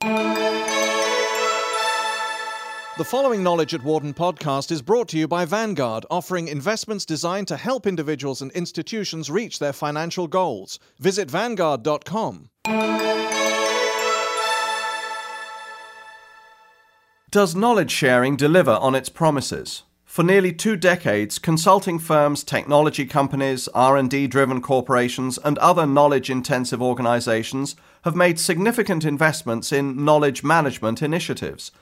The following Knowledge at Wharton podcast is brought to you by Vanguard, offering investments designed to help individuals and institutions reach their financial goals. Visit Vanguard.com. Does knowledge sharing deliver on its promises? For nearly two decades, consulting firms, technology companies, R&D driven corporations, and other knowledge-intensive organizations have made significant investments in knowledge management initiatives –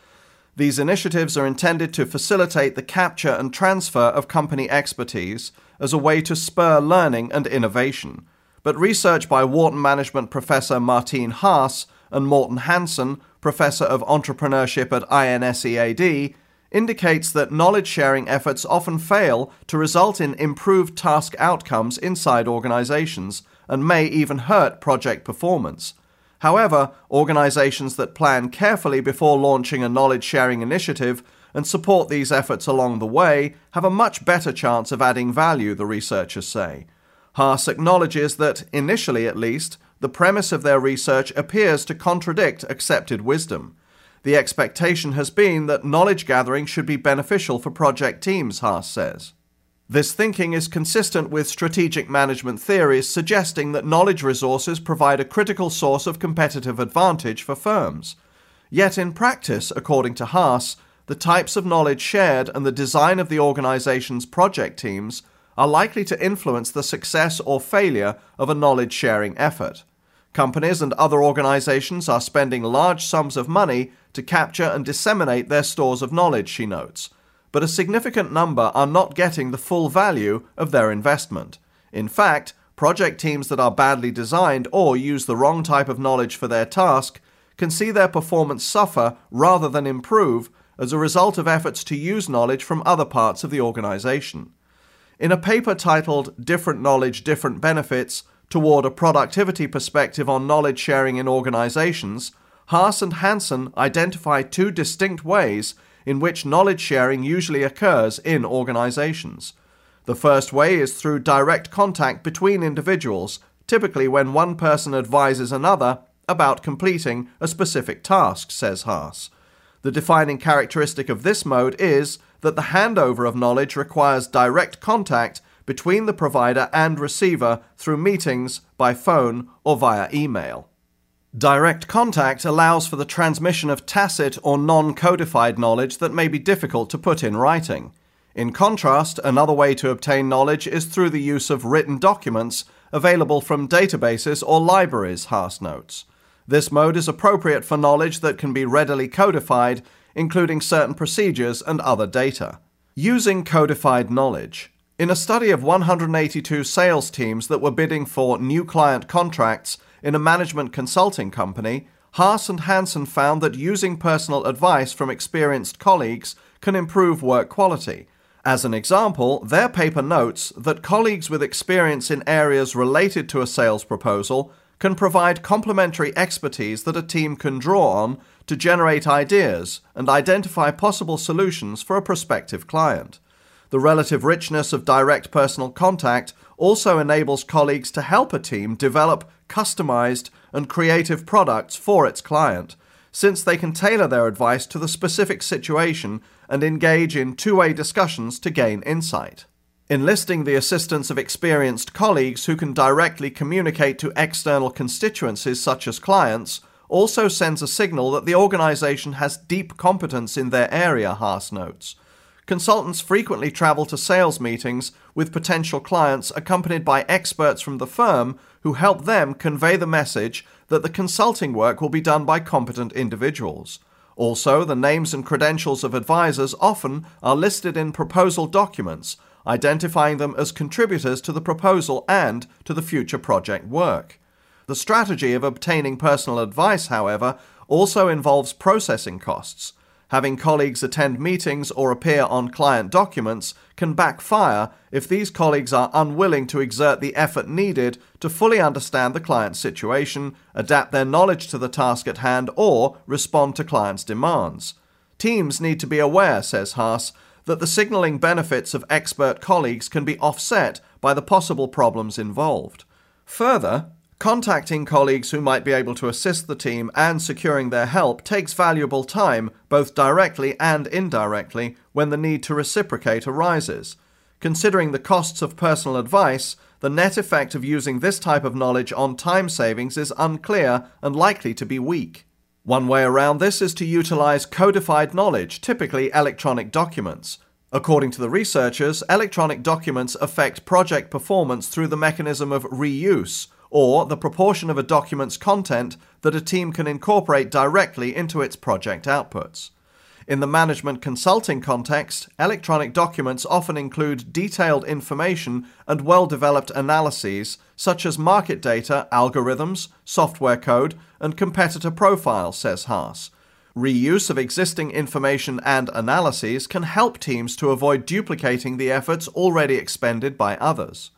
these initiatives are intended to facilitate the capture and transfer of company expertise as a way to spur learning and innovation. But research by Wharton Management Professor Martine Haas and Morten Hansen, Professor of Entrepreneurship at INSEAD, indicates that knowledge sharing efforts often fail to result in improved task outcomes inside organizations and may even hurt project performance. However, organizations that plan carefully before launching a knowledge sharing initiative and support these efforts along the way have a much better chance of adding value, the researchers say. Haas acknowledges that, initially at least, the premise of their research appears to contradict accepted wisdom. The expectation has been that knowledge gathering should be beneficial for project teams, Haas says. This thinking is consistent with strategic management theories suggesting that knowledge resources provide a critical source of competitive advantage for firms. Yet, in practice, according to Haas, the types of knowledge shared and the design of the organization's project teams are likely to influence the success or failure of a knowledge sharing effort. Companies and other organizations are spending large sums of money to capture and disseminate their stores of knowledge, she notes but a significant number are not getting the full value of their investment. In fact, project teams that are badly designed or use the wrong type of knowledge for their task can see their performance suffer rather than improve as a result of efforts to use knowledge from other parts of the organization. In a paper titled Different Knowledge, Different Benefits Toward a Productivity Perspective on Knowledge Sharing in Organizations, Haas and Hansen identify two distinct ways in which knowledge sharing usually occurs in organizations. The first way is through direct contact between individuals, typically when one person advises another about completing a specific task, says Haas. The defining characteristic of this mode is that the handover of knowledge requires direct contact between the provider and receiver through meetings, by phone, or via email. Direct contact allows for the transmission of tacit or non codified knowledge that may be difficult to put in writing. In contrast, another way to obtain knowledge is through the use of written documents available from databases or libraries, Haas notes. This mode is appropriate for knowledge that can be readily codified, including certain procedures and other data. Using codified knowledge. In a study of 182 sales teams that were bidding for new client contracts, in a management consulting company, Haas and Hansen found that using personal advice from experienced colleagues can improve work quality. As an example, their paper notes that colleagues with experience in areas related to a sales proposal can provide complementary expertise that a team can draw on to generate ideas and identify possible solutions for a prospective client. The relative richness of direct personal contact also enables colleagues to help a team develop customized, and creative products for its client, since they can tailor their advice to the specific situation and engage in two way discussions to gain insight. Enlisting the assistance of experienced colleagues who can directly communicate to external constituencies such as clients also sends a signal that the organization has deep competence in their area, Haas notes. Consultants frequently travel to sales meetings with potential clients accompanied by experts from the firm who help them convey the message that the consulting work will be done by competent individuals. Also, the names and credentials of advisors often are listed in proposal documents, identifying them as contributors to the proposal and to the future project work. The strategy of obtaining personal advice, however, also involves processing costs. Having colleagues attend meetings or appear on client documents can backfire if these colleagues are unwilling to exert the effort needed to fully understand the client's situation, adapt their knowledge to the task at hand, or respond to clients' demands. Teams need to be aware, says Haas, that the signaling benefits of expert colleagues can be offset by the possible problems involved. Further, Contacting colleagues who might be able to assist the team and securing their help takes valuable time, both directly and indirectly, when the need to reciprocate arises. Considering the costs of personal advice, the net effect of using this type of knowledge on time savings is unclear and likely to be weak. One way around this is to utilize codified knowledge, typically electronic documents. According to the researchers, electronic documents affect project performance through the mechanism of reuse, or the proportion of a document's content that a team can incorporate directly into its project outputs. In the management consulting context, electronic documents often include detailed information and well developed analyses such as market data, algorithms, software code, and competitor profiles, says Haas. Reuse of existing information and analyses can help teams to avoid duplicating the efforts already expended by others.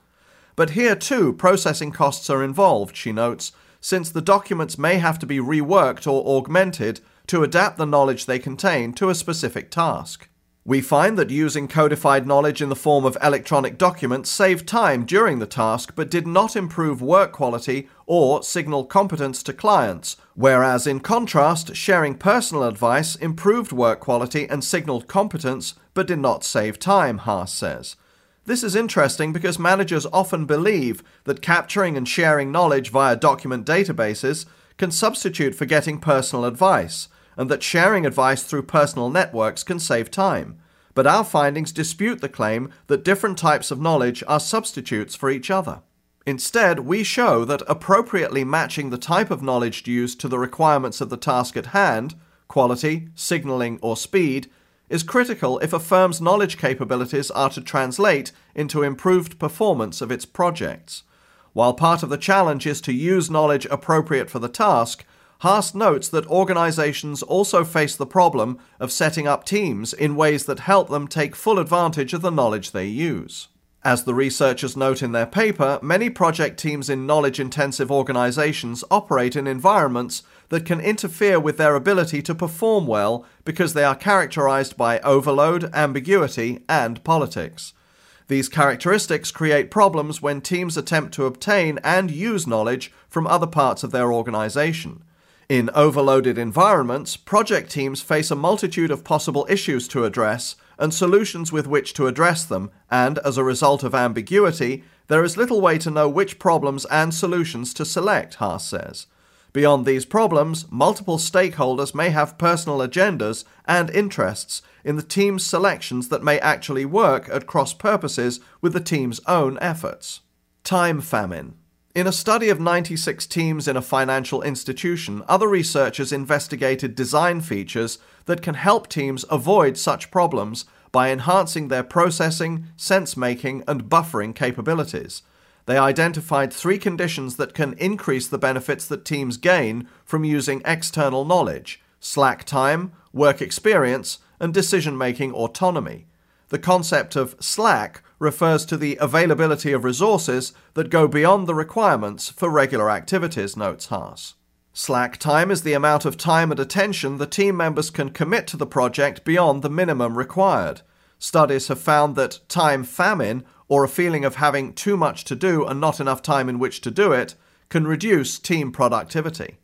But here too, processing costs are involved, she notes, since the documents may have to be reworked or augmented to adapt the knowledge they contain to a specific task. We find that using codified knowledge in the form of electronic documents saved time during the task but did not improve work quality or signal competence to clients, whereas in contrast, sharing personal advice improved work quality and signaled competence but did not save time, Haas says. This is interesting because managers often believe that capturing and sharing knowledge via document databases can substitute for getting personal advice, and that sharing advice through personal networks can save time. But our findings dispute the claim that different types of knowledge are substitutes for each other. Instead, we show that appropriately matching the type of knowledge used to the requirements of the task at hand, quality, signaling, or speed, is critical if a firm's knowledge capabilities are to translate into improved performance of its projects. While part of the challenge is to use knowledge appropriate for the task, Haas notes that organizations also face the problem of setting up teams in ways that help them take full advantage of the knowledge they use. As the researchers note in their paper, many project teams in knowledge intensive organizations operate in environments that can interfere with their ability to perform well because they are characterized by overload, ambiguity, and politics. These characteristics create problems when teams attempt to obtain and use knowledge from other parts of their organization. In overloaded environments, project teams face a multitude of possible issues to address and solutions with which to address them, and as a result of ambiguity, there is little way to know which problems and solutions to select, Haas says. Beyond these problems, multiple stakeholders may have personal agendas and interests in the team's selections that may actually work at cross purposes with the team's own efforts. Time famine. In a study of 96 teams in a financial institution, other researchers investigated design features that can help teams avoid such problems by enhancing their processing, sense making, and buffering capabilities. They identified three conditions that can increase the benefits that teams gain from using external knowledge slack time, work experience, and decision making autonomy. The concept of slack refers to the availability of resources that go beyond the requirements for regular activities, notes Haas. Slack time is the amount of time and attention the team members can commit to the project beyond the minimum required. Studies have found that time famine, or a feeling of having too much to do and not enough time in which to do it, can reduce team productivity.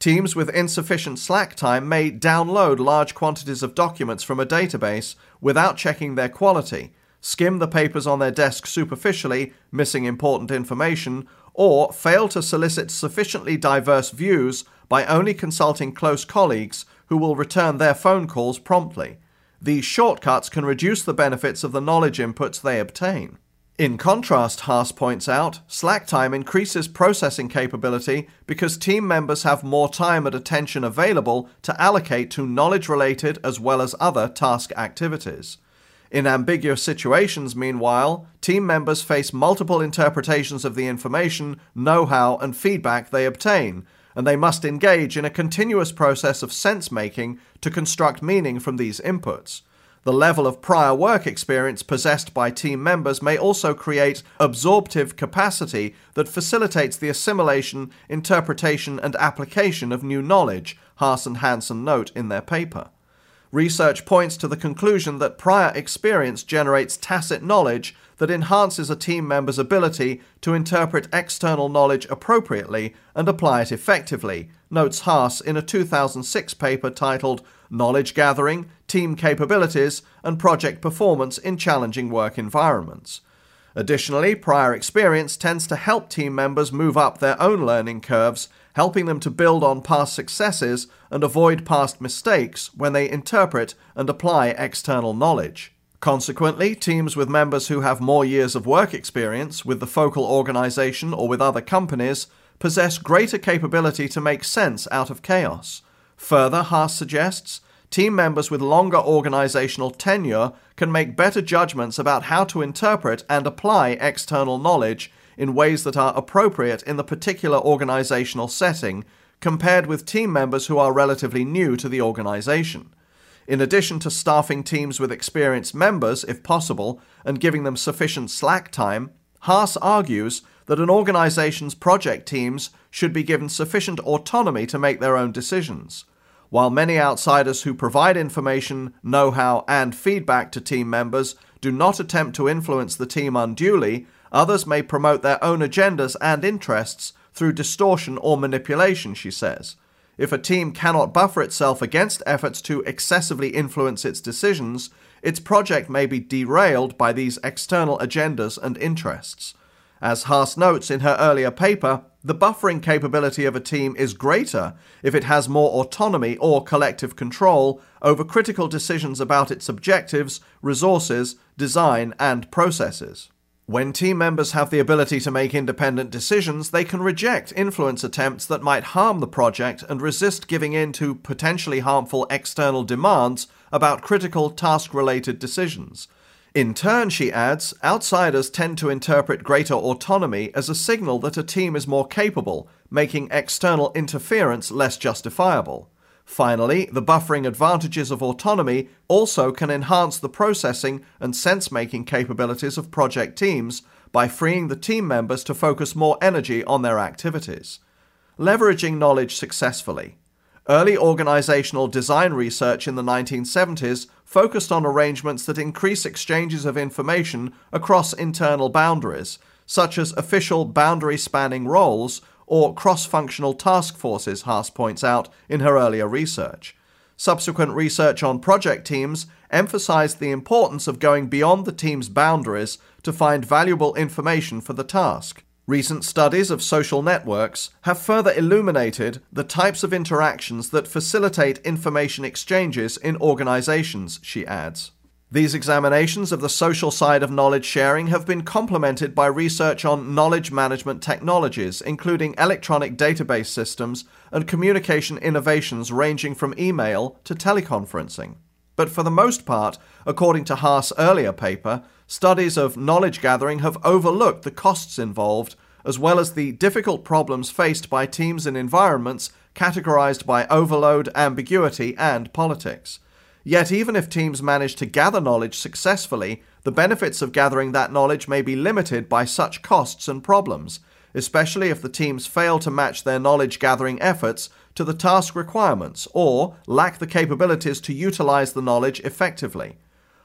Teams with insufficient slack time may download large quantities of documents from a database without checking their quality, skim the papers on their desk superficially, missing important information, or fail to solicit sufficiently diverse views by only consulting close colleagues who will return their phone calls promptly. These shortcuts can reduce the benefits of the knowledge inputs they obtain. In contrast, Haas points out, slack time increases processing capability because team members have more time and attention available to allocate to knowledge related as well as other task activities. In ambiguous situations, meanwhile, team members face multiple interpretations of the information, know how, and feedback they obtain, and they must engage in a continuous process of sense making to construct meaning from these inputs. The level of prior work experience possessed by team members may also create absorptive capacity that facilitates the assimilation, interpretation, and application of new knowledge, Haas and Hansen note in their paper. research points to the conclusion that prior experience generates tacit knowledge that enhances a team member's ability to interpret external knowledge appropriately and apply it effectively, notes Haas in a 2006 paper titled Knowledge Gathering, Team Capabilities, and Project Performance in Challenging Work Environments. Additionally, prior experience tends to help team members move up their own learning curves, helping them to build on past successes and avoid past mistakes when they interpret and apply external knowledge. Consequently, teams with members who have more years of work experience with the focal organization or with other companies possess greater capability to make sense out of chaos. Further, Haas suggests team members with longer organizational tenure can make better judgments about how to interpret and apply external knowledge in ways that are appropriate in the particular organizational setting compared with team members who are relatively new to the organization. In addition to staffing teams with experienced members, if possible, and giving them sufficient slack time, Haas argues that an organization's project teams should be given sufficient autonomy to make their own decisions. While many outsiders who provide information, know how, and feedback to team members do not attempt to influence the team unduly, others may promote their own agendas and interests through distortion or manipulation, she says. If a team cannot buffer itself against efforts to excessively influence its decisions, its project may be derailed by these external agendas and interests. As Haas notes in her earlier paper, the buffering capability of a team is greater if it has more autonomy or collective control over critical decisions about its objectives, resources, design, and processes. When team members have the ability to make independent decisions, they can reject influence attempts that might harm the project and resist giving in to potentially harmful external demands about critical task related decisions. In turn, she adds, outsiders tend to interpret greater autonomy as a signal that a team is more capable, making external interference less justifiable. Finally, the buffering advantages of autonomy also can enhance the processing and sense making capabilities of project teams by freeing the team members to focus more energy on their activities. Leveraging knowledge successfully. Early organizational design research in the 1970s focused on arrangements that increase exchanges of information across internal boundaries, such as official boundary spanning roles or cross functional task forces, Haas points out in her earlier research. Subsequent research on project teams emphasized the importance of going beyond the team's boundaries to find valuable information for the task. Recent studies of social networks have further illuminated the types of interactions that facilitate information exchanges in organizations, she adds. These examinations of the social side of knowledge sharing have been complemented by research on knowledge management technologies, including electronic database systems and communication innovations ranging from email to teleconferencing. But for the most part, according to Haas' earlier paper, studies of knowledge gathering have overlooked the costs involved, as well as the difficult problems faced by teams in environments categorized by overload, ambiguity, and politics. Yet, even if teams manage to gather knowledge successfully, the benefits of gathering that knowledge may be limited by such costs and problems, especially if the teams fail to match their knowledge gathering efforts to the task requirements or lack the capabilities to utilize the knowledge effectively.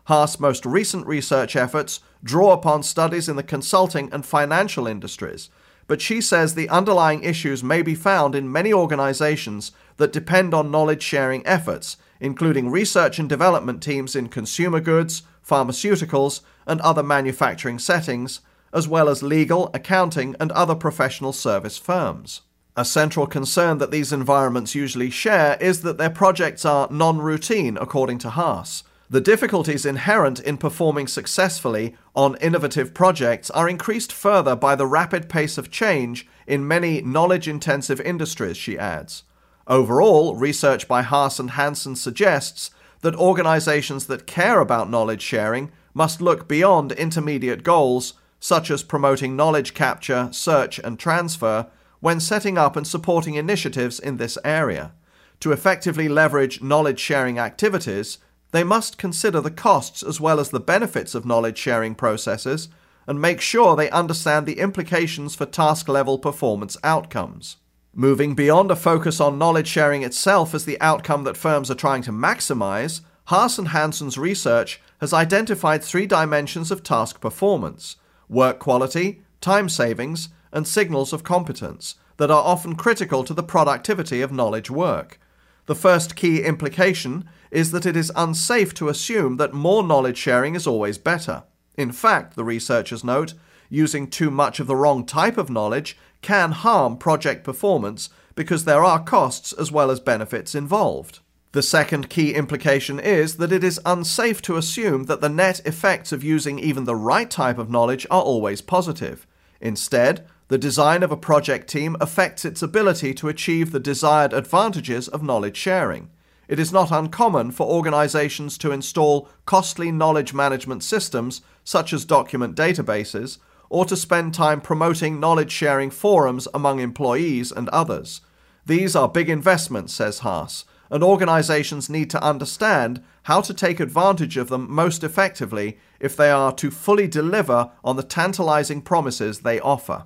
Haas' most recent research efforts draw upon studies in the consulting and financial industries, but she says the underlying issues may be found in many organizations that depend on knowledge sharing efforts, including research and development teams in consumer goods, pharmaceuticals, and other manufacturing settings, as well as legal, accounting, and other professional service firms. A central concern that these environments usually share is that their projects are non routine, according to Haas. The difficulties inherent in performing successfully on innovative projects are increased further by the rapid pace of change in many knowledge intensive industries, she adds. Overall, research by Haas and Hansen suggests that organizations that care about knowledge sharing must look beyond intermediate goals, such as promoting knowledge capture, search, and transfer, when setting up and supporting initiatives in this area. To effectively leverage knowledge sharing activities, they must consider the costs as well as the benefits of knowledge sharing processes and make sure they understand the implications for task level performance outcomes. Moving beyond a focus on knowledge sharing itself as the outcome that firms are trying to maximize, Haas and Hansen's research has identified three dimensions of task performance work quality, time savings, and signals of competence that are often critical to the productivity of knowledge work. The first key implication is that it is unsafe to assume that more knowledge sharing is always better. In fact, the researchers note, using too much of the wrong type of knowledge can harm project performance because there are costs as well as benefits involved. The second key implication is that it is unsafe to assume that the net effects of using even the right type of knowledge are always positive. Instead, the design of a project team affects its ability to achieve the desired advantages of knowledge sharing. It is not uncommon for organizations to install costly knowledge management systems, such as document databases, or to spend time promoting knowledge sharing forums among employees and others. These are big investments, says Haas, and organizations need to understand how to take advantage of them most effectively if they are to fully deliver on the tantalizing promises they offer.